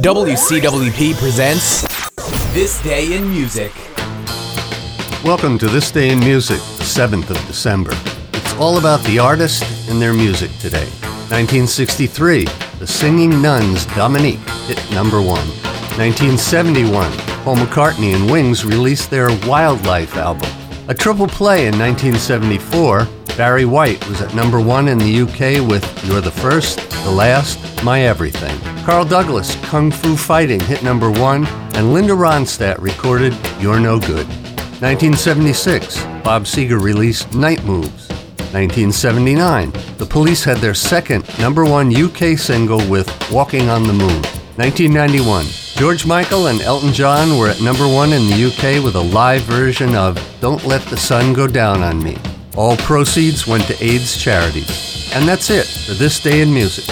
WCWP presents This Day in Music. Welcome to This Day in Music, the 7th of December. It's all about the artist and their music today. 1963, The Singing Nuns Dominique hit number one. 1971, Paul McCartney and Wings released their Wildlife album. A triple play in 1974, Barry White was at number one in the UK with You're the First, The Last, My Everything. Carl Douglas, Kung Fu Fighting hit number one, and Linda Ronstadt recorded You're No Good. 1976, Bob Seger released Night Moves. 1979, The Police had their second number one UK single with Walking on the Moon. 1991, George Michael and Elton John were at number one in the UK with a live version of Don't Let the Sun Go Down on Me. All proceeds went to AIDS charities. And that's it for this day in music.